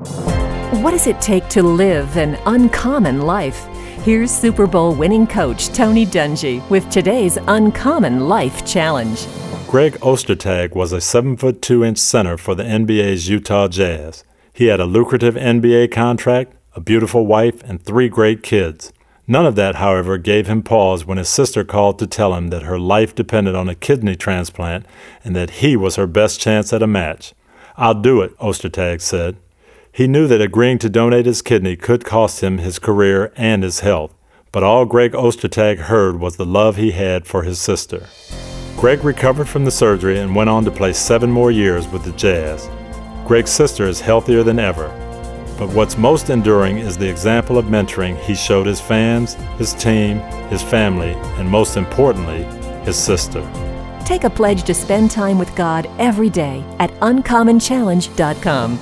What does it take to live an uncommon life? Here's Super Bowl winning coach Tony Dungy with today's Uncommon Life Challenge. Greg Ostertag was a 7 foot 2 inch center for the NBA's Utah Jazz. He had a lucrative NBA contract, a beautiful wife, and three great kids. None of that, however, gave him pause when his sister called to tell him that her life depended on a kidney transplant and that he was her best chance at a match. I'll do it, Ostertag said. He knew that agreeing to donate his kidney could cost him his career and his health, but all Greg Ostertag heard was the love he had for his sister. Greg recovered from the surgery and went on to play seven more years with the Jazz. Greg's sister is healthier than ever, but what's most enduring is the example of mentoring he showed his fans, his team, his family, and most importantly, his sister. Take a pledge to spend time with God every day at uncommonchallenge.com.